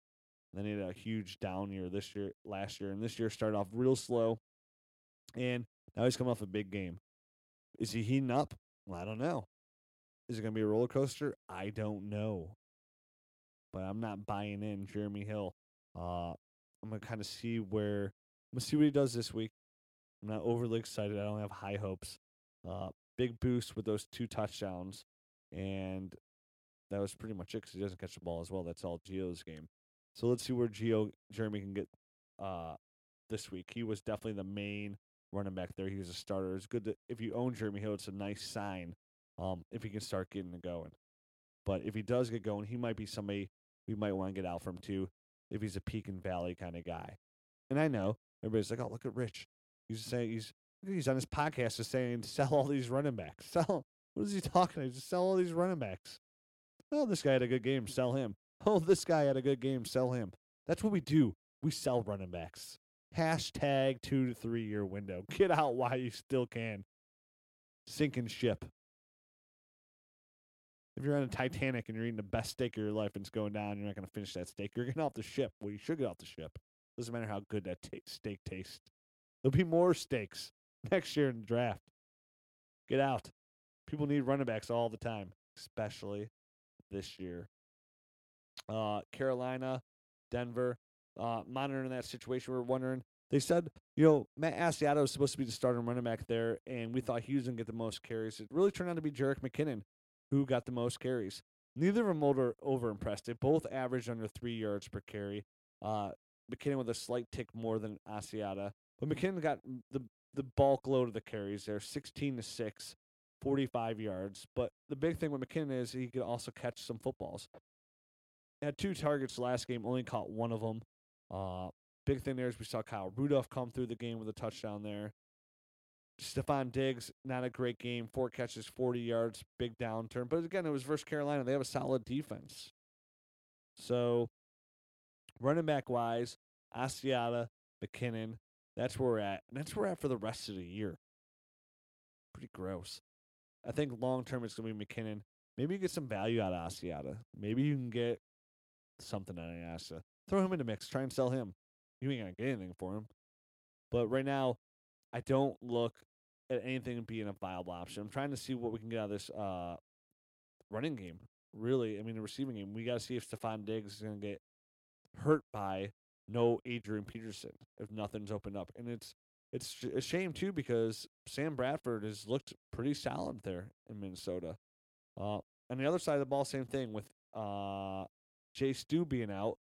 Then he had a huge down year this year, last year, and this year started off real slow. And now he's coming off a big game. Is he heating up? Well, I don't know. Is it gonna be a roller coaster? I don't know. But I'm not buying in Jeremy Hill. Uh, I'm gonna kind of see where I'm gonna see what he does this week. I'm not overly excited. I don't have high hopes. Uh, big boost with those two touchdowns, and that was pretty much it because he doesn't catch the ball as well. That's all Gio's game. So let's see where Gio Jeremy can get uh, this week. He was definitely the main running back there. He was a starter. It's good to, if you own Jeremy Hill. It's a nice sign um, if he can start getting it going. But if he does get going, he might be somebody we might want to get out from too. If he's a peak and valley kind of guy, and I know everybody's like, "Oh, look at Rich. He's saying he's he's on his podcast just saying sell all these running backs. Sell. What is he talking? About? Just sell all these running backs. Oh, this guy had a good game. Sell him. Oh, this guy had a good game. Sell him. That's what we do. We sell running backs. Hashtag two to three year window. Get out while you still can. Sinking ship. If you're on a Titanic and you're eating the best steak of your life and it's going down, you're not going to finish that steak. You're getting off the ship. Well, you should get off the ship. Doesn't matter how good that t- steak tastes. There'll be more steaks next year in the draft. Get out. People need running backs all the time, especially this year. Uh, Carolina, Denver, uh, monitoring that situation. We're wondering. They said, you know, Matt Asiata was supposed to be the starting running back there, and we thought he was going to get the most carries. It really turned out to be Jerick McKinnon who got the most carries. Neither of them over, over impressed. They both averaged under three yards per carry. Uh, McKinnon with a slight tick more than Asiata, but McKinnon got the the bulk load of the carries there, 16 to 6, 45 yards. But the big thing with McKinnon is he could also catch some footballs. Had two targets last game, only caught one of them. Uh, big thing there is we saw Kyle Rudolph come through the game with a touchdown there. Stefon Diggs, not a great game. Four catches, 40 yards, big downturn. But again, it was versus Carolina. They have a solid defense. So, running back wise, Asiata, McKinnon, that's where we're at. And that's where we're at for the rest of the year. Pretty gross. I think long term it's going to be McKinnon. Maybe you get some value out of Asiata. Maybe you can get something out of Asiata. Throw him in the mix. Try and sell him. You ain't going to get anything for him. But right now, I don't look at anything being a viable option. I'm trying to see what we can get out of this uh, running game. Really, I mean, the receiving game. We got to see if Stefon Diggs is going to get hurt by no Adrian Peterson if nothing's opened up. And it's it's a shame too because Sam Bradford has looked pretty solid there in Minnesota. Uh, on the other side of the ball, same thing with uh, J-Stew being out.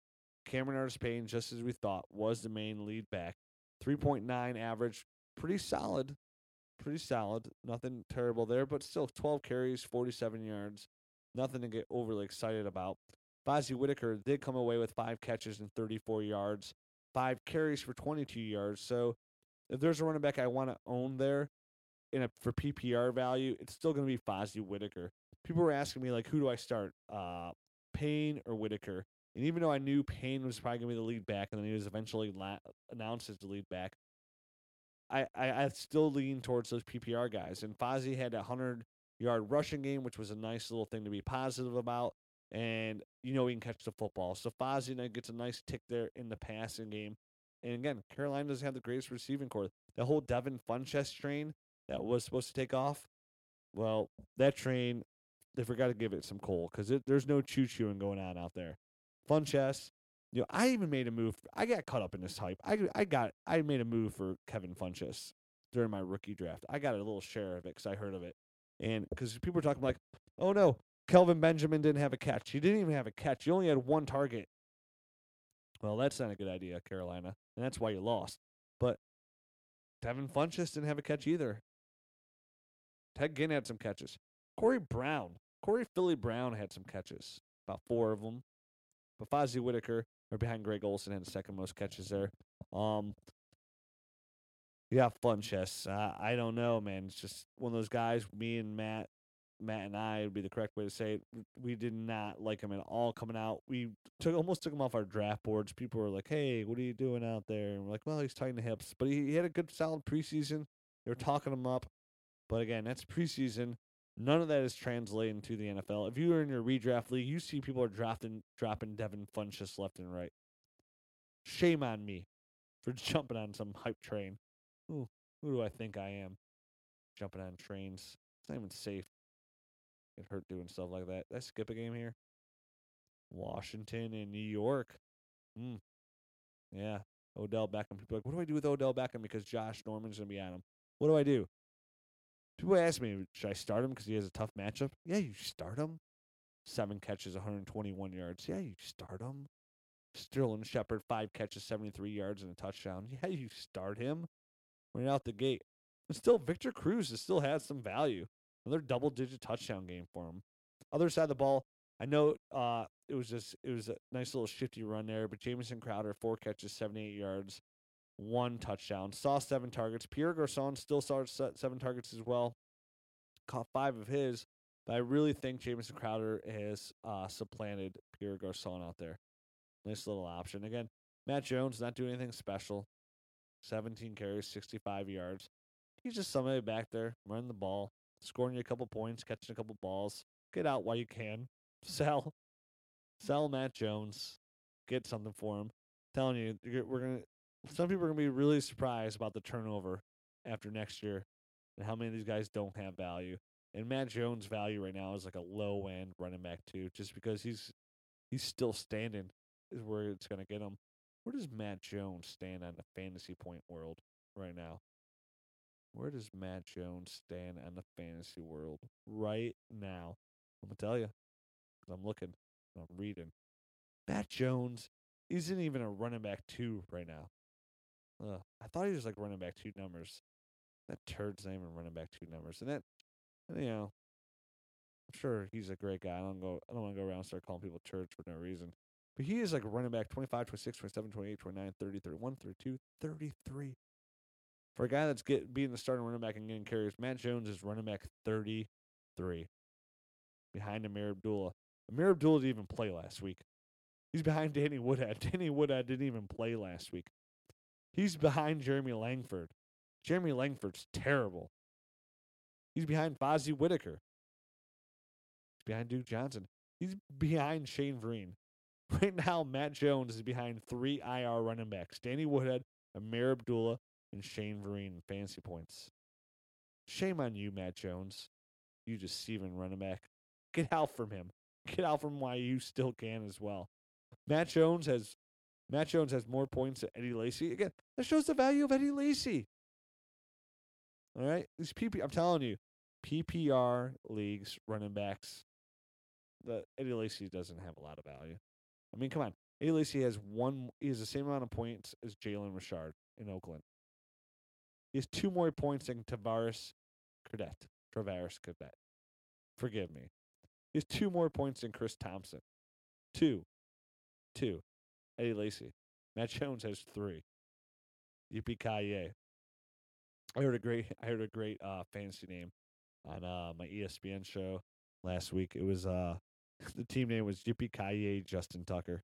Cameron Artis Payne, just as we thought, was the main lead back. 3.9 average, pretty solid. Pretty solid. Nothing terrible there, but still 12 carries, 47 yards. Nothing to get overly excited about. Fozzy Whittaker did come away with five catches and 34 yards, five carries for 22 yards. So if there's a running back I want to own there in a, for PPR value, it's still going to be Fozzy Whittaker. People were asking me, like, who do I start? Uh, Payne or Whittaker? And even though I knew Payne was probably going to be the lead back, and then he was eventually la- announced as the lead back, I, I, I still lean towards those PPR guys. And Fozzy had a 100 yard rushing game, which was a nice little thing to be positive about. And you know he can catch the football. So Fozzy gets a nice tick there in the passing game. And again, Carolina doesn't have the greatest receiving corps. The whole Devin Funchess train that was supposed to take off, well, that train, they forgot to give it some coal because there's no choo chooing going on out there. Funchess, you know, I even made a move. I got caught up in this hype. I I got I made a move for Kevin Funchess during my rookie draft. I got a little share of it because I heard of it, and because people were talking like, oh no, Kelvin Benjamin didn't have a catch. He didn't even have a catch. He only had one target. Well, that's not a good idea, Carolina, and that's why you lost. But Devin Funchess didn't have a catch either. Ted Ginn had some catches. Corey Brown, Corey Philly Brown had some catches, about four of them. But Fozzy Whittaker, or behind Greg Olsen, had the second most catches there. Um, yeah, Funchess. Uh, I don't know, man. It's just one of those guys. Me and Matt, Matt and I would be the correct way to say it. We did not like him at all coming out. We took almost took him off our draft boards. People were like, "Hey, what are you doing out there?" And we're like, "Well, he's tighten the hips." But he, he had a good, solid preseason. They were talking him up. But again, that's preseason. None of that is translating to the NFL. If you are in your redraft league, you see people are drafting dropping Devin Funchess left and right. Shame on me for jumping on some hype train. Ooh, who do I think I am? Jumping on trains. It's not even safe. Get hurt doing stuff like that. I skip a game here? Washington and New York. Hmm. Yeah. Odell Beckham. People like, what do I do with Odell Beckham because Josh Norman's going to be on him? What do I do? People ask me, should I start him because he has a tough matchup? Yeah, you start him. Seven catches, 121 yards. Yeah, you start him. Sterling Shepard, five catches, 73 yards, and a touchdown. Yeah, you start him right out the gate. And still, Victor Cruz has still had some value. Another double digit touchdown game for him. Other side of the ball, I know uh, it was just it was a nice little shifty run there, but Jamison Crowder, four catches, 78 yards, one touchdown. Saw seven targets. Pierre Garcon still saw seven targets as well. Caught five of his, but I really think Jamison Crowder has uh, supplanted Pierre Garcon out there. Nice little option. Again, Matt Jones not doing anything special. 17 carries, 65 yards. He's just somebody back there running the ball, scoring you a couple points, catching a couple balls. Get out while you can. Sell. Sell Matt Jones. Get something for him. I'm telling you, we're gonna. Some people are gonna be really surprised about the turnover after next year, and how many of these guys don't have value. And Matt Jones' value right now is like a low end running back too, just because he's he's still standing is where it's gonna get him. Where does Matt Jones stand on the fantasy point world right now? Where does Matt Jones stand on the fantasy world right now? I'm gonna tell you. I'm looking. I'm reading. Matt Jones isn't even a running back two right now. I thought he was like running back two numbers. That turd's name and running back two numbers, and that you know, I'm sure he's a great guy. I don't go. I don't want to go around and start calling people turds for no reason. But he is like running back 25, 26, 27, 28, 29, 30, 31, 32, 33. For a guy that's get, being the starting running back and getting carries, Matt Jones is running back 33 behind Ameer Abdullah. Ameer Abdullah didn't even play last week. He's behind Danny Woodhead. Danny Woodhead didn't even play last week. He's behind Jeremy Langford. Jeremy Langford's terrible. He's behind Fozzy Whittaker. He's behind Duke Johnson. He's behind Shane Vereen. Right now, Matt Jones is behind three IR running backs Danny Woodhead, Ameer Abdullah, and Shane Vereen fantasy points. Shame on you, Matt Jones. You deceiving running back. Get out from him. Get out from why you still can as well. Matt Jones has Matt Jones has more points than Eddie Lacy. Again, that shows the value of Eddie Lacy. All right, these PP. I'm telling you, PPR leagues running backs. The Eddie Lacy doesn't have a lot of value. I mean, come on. Eddie Lacy has one. He has the same amount of points as Jalen Richard in Oakland. He has two more points than Tavares Cadet. Travaris Cadet. Forgive me. He has two more points than Chris Thompson. Two. Two. Eddie Lacy. Matt Jones has three. Yippee ki I heard a great I heard a great uh, fantasy name on uh, my ESPN show last week. It was uh the team name was Yippee ki Justin Tucker.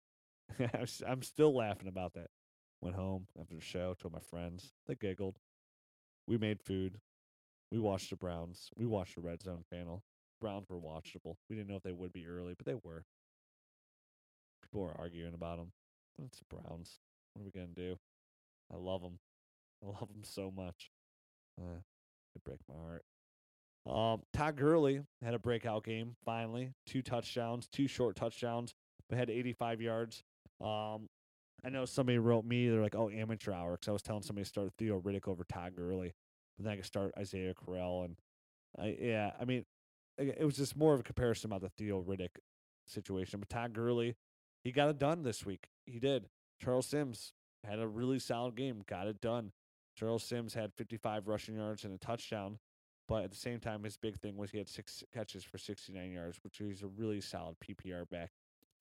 I'm still laughing about that. Went home after the show, told my friends. They giggled. We made food. We watched the Browns. We watched the Red Zone panel. Browns were watchable. We didn't know if they would be early, but they were. People were arguing about them. It's the Browns. What are we gonna do? I love them. I love them so much. Uh, it break my heart. Um, Todd Gurley had a breakout game finally. Two touchdowns, two short touchdowns, but had 85 yards. Um, I know somebody wrote me, they're like, oh, amateur hour, because I was telling somebody to start Theo Riddick over Todd Gurley. But then I could start Isaiah Crowell. And I, yeah, I mean, it was just more of a comparison about the Theo Riddick situation. But Todd Gurley, he got it done this week. He did. Charles Sims had a really solid game, got it done. Charles Sims had 55 rushing yards and a touchdown. But at the same time, his big thing was he had six catches for 69 yards, which is a really solid PPR back.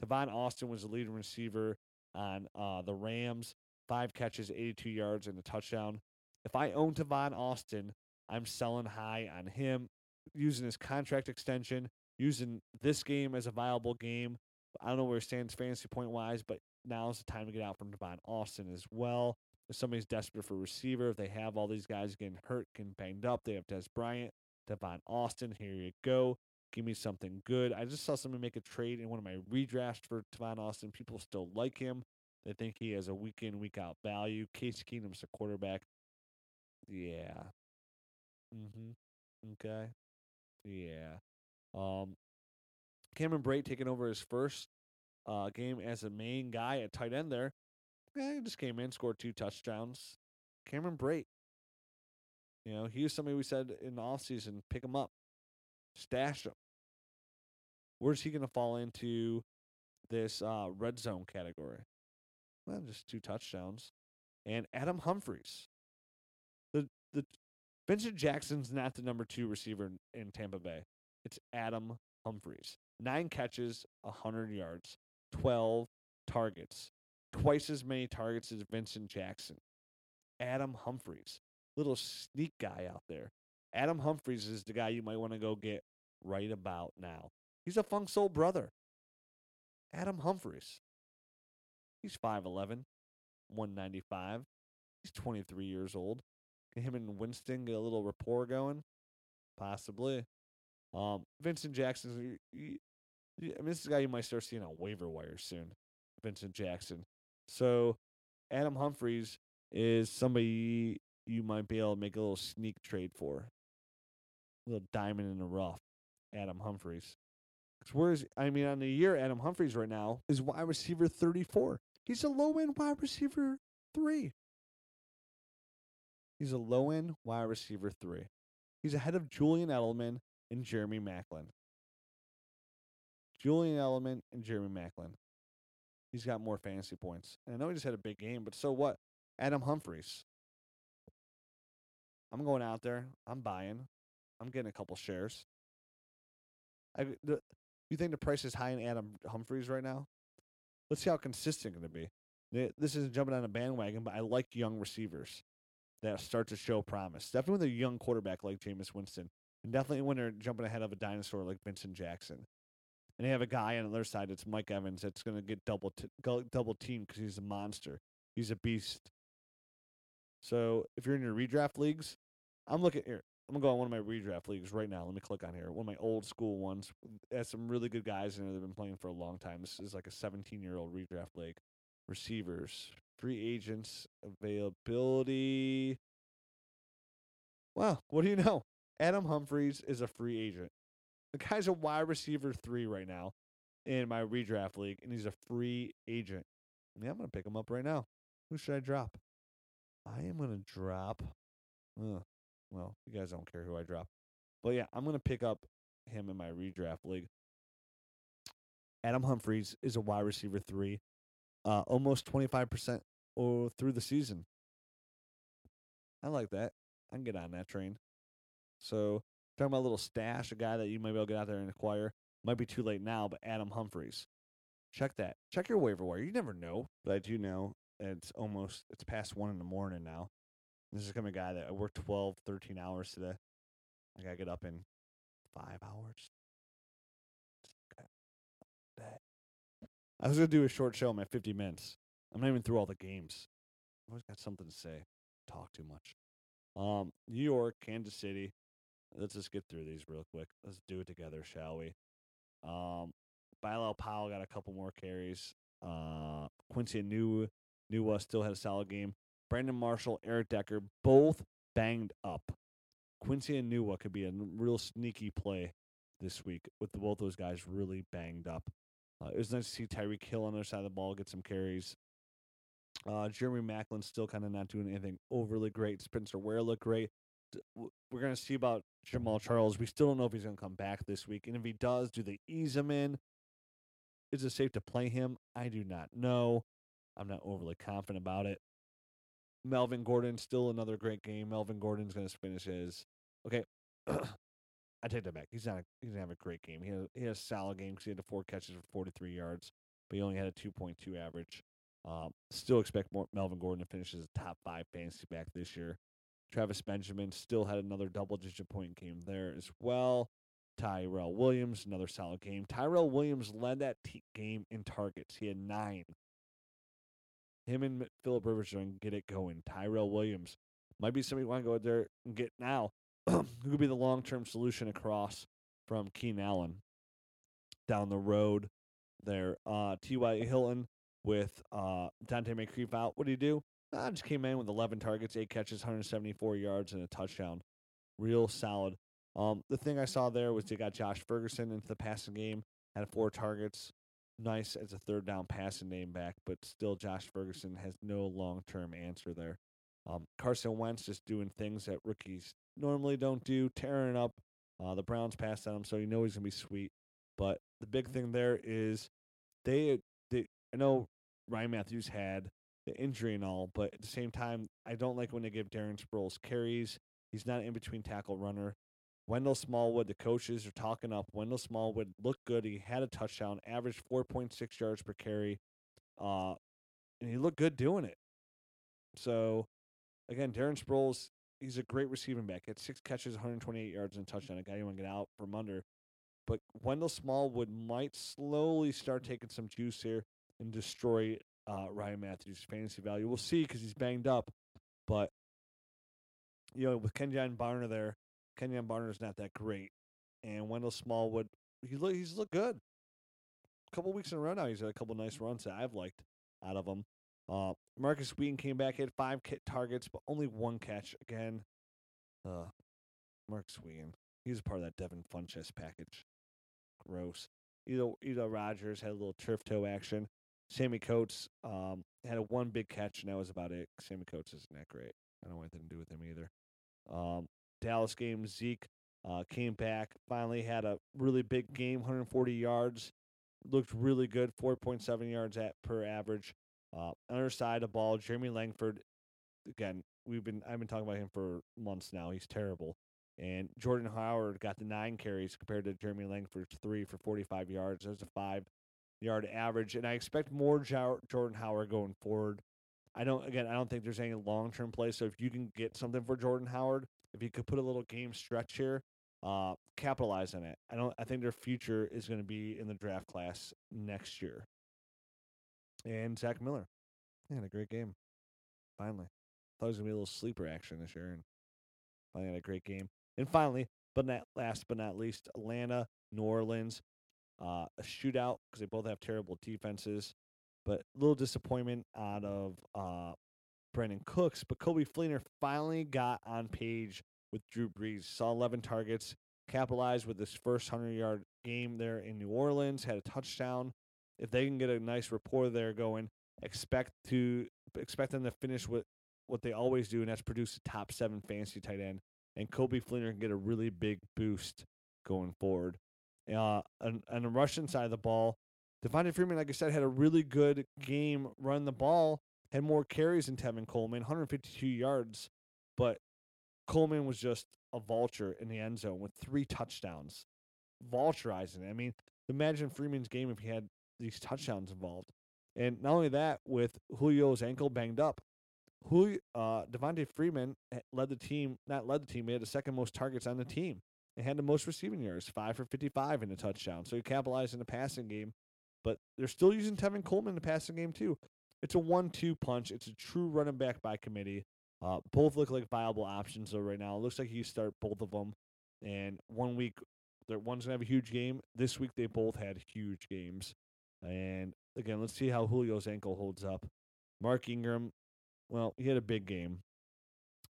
Tavon Austin was the leading receiver on uh, the Rams, five catches, 82 yards, and a touchdown. If I own Tavon Austin, I'm selling high on him, using his contract extension, using this game as a viable game. I don't know where he stands fantasy point wise, but now's the time to get out from Tavon Austin as well. If somebody's desperate for receiver, if they have all these guys getting hurt, getting banged up, they have Dez Bryant, Tavon Austin. Here you go. Give me something good. I just saw someone make a trade in one of my redrafts for Tavon Austin. People still like him. They think he has a week in, week out value. Case Keenum's a quarterback. Yeah. Mm-hmm. Okay. Yeah. Um Cameron Brate taking over his first uh, game as a main guy at tight end there. Yeah, he just came in, scored two touchdowns. Cameron Brate. You know, he was somebody we said in the offseason, pick him up, stash him. Where's he going to fall into this uh, red zone category? Well, just two touchdowns. And Adam Humphries. The the Vincent Jackson's not the number two receiver in, in Tampa Bay. It's Adam Humphries. Nine catches, hundred yards, twelve targets, twice as many targets as Vincent Jackson. Adam Humphries, little sneak guy out there. Adam Humphries is the guy you might want to go get right about now. He's a funk soul brother. Adam Humphries. He's 5'11, 195. He's 23 years old. Can him and Winston get a little rapport going? Possibly. Um, Vincent Jackson, I mean, this is a guy you might start seeing on waiver wire soon. Vincent Jackson. So, Adam Humphries is somebody you might be able to make a little sneak trade for. A little diamond in the rough. Adam Humphries. Whereas, I mean, on the year, Adam Humphries right now is wide receiver 34. He's a low end wide receiver three. He's a low end wide receiver three. He's ahead of Julian Edelman and Jeremy Maclin. Julian Edelman and Jeremy Maclin. He's got more fantasy points. And I know he just had a big game, but so what? Adam Humphries. I'm going out there. I'm buying. I'm getting a couple shares. I, the, you think the price is high in Adam Humphries right now? Let's see how consistent going to be. This isn't jumping on a bandwagon, but I like young receivers that start to show promise. Definitely with a young quarterback like Jameis Winston, and definitely when they're jumping ahead of a dinosaur like Vincent Jackson. And they have a guy on the other side, it's Mike Evans, that's going to get double t- double teamed because he's a monster. He's a beast. So if you're in your redraft leagues, I'm looking here. I'm gonna go on one of my redraft leagues right now. Let me click on here. One of my old school ones. Has some really good guys in it. They've been playing for a long time. This is like a 17 year old redraft league. Receivers, free agents, availability. Wow, what do you know? Adam Humphries is a free agent. The guy's a wide receiver three right now in my redraft league, and he's a free agent. Yeah, I'm gonna pick him up right now. Who should I drop? I am gonna drop. Uh, well, you guys don't care who I drop, but yeah, I'm gonna pick up him in my redraft league. Adam Humphries is a wide receiver three, uh, almost 25% through the season. I like that. I can get on that train. So, talking about a little stash, a guy that you might be able to get out there and acquire. Might be too late now, but Adam Humphries. Check that. Check your waiver wire. You never know, but I do know it's almost it's past one in the morning now. This is coming guy that I worked 12, 13 hours today. I gotta get up in five hours. I was gonna do a short show in my 50 minutes. I'm not even through all the games. I always got something to say. Talk too much. Um, New York, Kansas City. Let's just get through these real quick. Let's do it together, shall we? Um, Bilal Powell got a couple more carries. Uh, Quincy New Nua still had a solid game. Brandon Marshall, Eric Decker, both banged up. Quincy Enunwa could be a real sneaky play this week with the, both those guys really banged up. Uh, it was nice to see Tyreek Hill on the other side of the ball get some carries. Uh, Jeremy Maclin still kind of not doing anything overly great. Spencer Ware looked great. We're going to see about Jamaal Charles. We still don't know if he's going to come back this week. And if he does, do they ease him in? Is it safe to play him? I do not know. I'm not overly confident about it. Melvin Gordon, still another great game. Melvin Gordon's going to finish his. Okay. I take that back. He's not. He didn't have a great game. He had, he had a solid game because he had the four catches for 43 yards, but he only had a 2.2 average. Um, still expect more, Melvin Gordon to finish as a top five fantasy back this year. Travis Benjamin still had another double digit point game there as well. Tyrell Williams, another solid game. Tyrell Williams led that t- game in targets. He had nine. Him and Philip Rivers are going to get it going. Tyrell Williams might be somebody you want to go out there and get now. Who could be the long term solution across from Keenan Allen down the road there. Uh, T.Y. Hilton with uh, Donte Moncrief out. What do you do? I just came in with 11 targets, eight catches, 174 yards, and a touchdown. Real solid. Um, the thing I saw there was they got Josh Ferguson into the passing game, had four targets, nice as a third down passing name back, but still Josh Ferguson has no long term answer there. Um, Carson Wentz just doing things that rookies normally don't do, tearing up. Uh, the Browns passed on him, so you know he's gonna be sweet. But the big thing there is they, they I know Ryan Mathews had the injury and all, but at the same time, I don't like when they give Darren Sproles carries. He's not in between tackle runner. Wendell Smallwood, the coaches are talking up. Wendell Smallwood looked good. He had a touchdown, averaged 4.6 yards per carry, uh, and he looked good doing it. So, again, Darren Sproles, he's a great receiving back. He had six catches, 128 yards, and a touchdown. A guy you want to get out from under. But Wendell Smallwood might slowly start taking some juice here and destroy uh, Ryan Mathews' fantasy value. We'll see because he's banged up. But, you know, with Kenjon Barner there, Kenjon Barner's not that great. And Wendell Smallwood, he look, he's looked good. A couple weeks in a row now, he's had a couple nice runs that I've liked out of him. Uh, Markus Wheaton came back, had five kit targets, but only one catch. Again, uh, Markus Wheaton, he's part of that Devin Funchess package. Gross. Either Eli Rogers had a little turf toe action. Sammy Coates um, had a one big catch, and that was about it. Sammy Coates isn't that great. I don't want anything to do with him either. Um, Dallas game, Zeke uh, came back, finally had a really big game, 140 yards, looked really good, 4.7 yards at per average. Uh, other side of ball, Jeremy Langford. Again, we've been I've been talking about him for months now. He's terrible. And Jordan Howard got the nine carries compared to Jeremy Langford's three for 45 yards. There's a five yard average, and I expect more Jordan Howard going forward. I don't again. I don't think there's any long term play. So if you can get something for Jordan Howard, if you could put a little game stretch here, uh, capitalize on it. I don't. I think their future is going to be in the draft class next year. And Zach Miller, had a great game. Finally, thought it was gonna be a little sleeper action this year, and finally had a great game. And finally, but not last but not least, Atlanta, New Orleans, uh, a shootout because they both have terrible defenses. But a little disappointment out of uh, Brandin Cooks. But Coby Fleener finally got on page with Drew Brees. Saw 11 targets, capitalized with his first 100 yard game there in New Orleans, had a touchdown. If they can get a nice rapport there going, expect to expect them to finish with what they always do, and that's produce a top seven fantasy tight end. And Coby Fleener can get a really big boost going forward. Uh, on, on the Russian side of the ball, Devonta Freeman, like I said, had a really good game run the ball, had more carries than Tevin Coleman, 152 yards, but Coleman was just a vulture in the end zone with three touchdowns, vulturizing it. I mean, imagine Freeman's game if he had these touchdowns involved. And not only that, with Julio's ankle banged up, Julio, uh, Devonta Freeman led the team, not led the team, he had the second most targets on the team and had the most receiving yards, five for 55 in a touchdown. So he capitalized in the passing game, but they're still using Tevin Coleman in the passing game too. It's a one-two punch. It's a true running back by committee. Uh, both look like viable options though right now. It looks like you start both of them, and one week, one's gonna have a huge game. This week they both had huge games, and again, let's see how Julio's ankle holds up. Mark Ingram, well, he had a big game.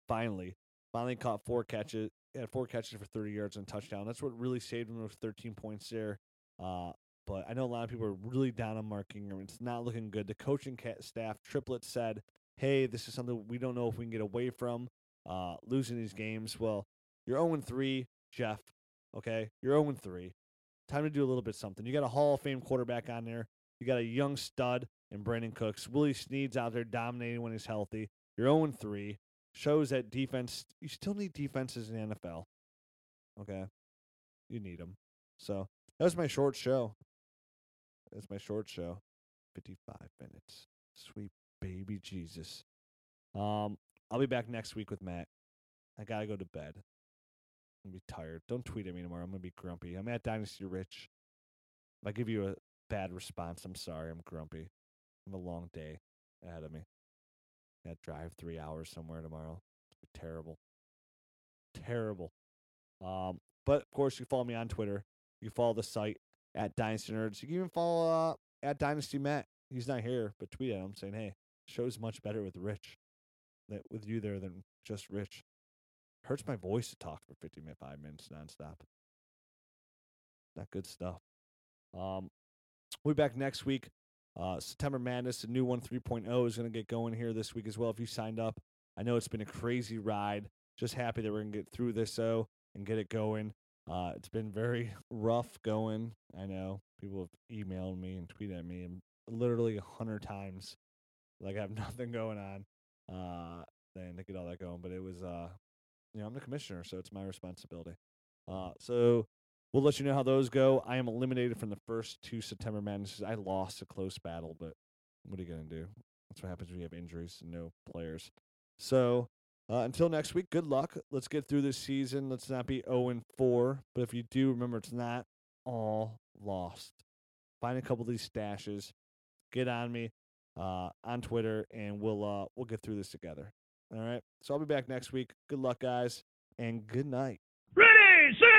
Finally, finally caught four catches, had four catches for 30 yards and touchdown. That's what really saved him with 13 points there. Uh, but I know a lot of people are really down on Mark Ingram. It's not looking good. The coaching staff, Triplett, said, hey, this is something we don't know if we can get away from uh, losing these games. Well, you're 0 3, Jeff. Okay? You're 0 3. Time to do a little bit something. You got a Hall of Fame quarterback on there. You got a young stud in Brandin Cooks. Willie Snead's out there dominating when he's healthy. You're 0 3 shows that defense, you still need defenses in the NFL. Okay. You need them. So that was my short show. That's my short show. 55 minutes. Sweet baby Jesus. Um, I'll be back next week with Matt. I gotta go to bed. I'm be tired. Don't tweet at me tomorrow. I'm gonna be grumpy. I'm at Dynasty Rich. If I give you a bad response, I'm sorry. I'm grumpy. I have a long day ahead of me. To drive three hours somewhere tomorrow. terrible. Terrible. Um, but of course, you follow me on Twitter. You follow the site at Dynasty Nerds. You can even follow uh, at Dynasty Matt. He's not here, but tweet at him saying, "Hey, show's much better with Rich, that with you there than just Rich." Hurts my voice to talk for 55 minutes five minutes nonstop. Not good stuff. Um, we'll be back next week. Uh, September Madness, the new one 3.0 is going to get going here this week as well. If you signed up, I know it's been a crazy ride. Just happy that we're going to get through this though and get it going. Uh, it's been very rough going. I know people have emailed me and tweeted at me literally a hundred times, like I have nothing going on, uh, and to get all that going. But it was, uh, you know, I'm the commissioner, so it's my responsibility. Uh, so we'll let you know how those go. I am eliminated from the first two September Madnesses. I lost a close battle, but what are you gonna do? That's what happens when you have injuries and no players. So uh, until next week, good luck. Let's get through this season. Let's not be 0 and 4. But if you do, remember it's not all lost. Find a couple of these stashes. Get on me uh, on Twitter, and we'll uh, we'll get through this together. All right. So I'll be back next week. Good luck, guys, and good night. Ready, set!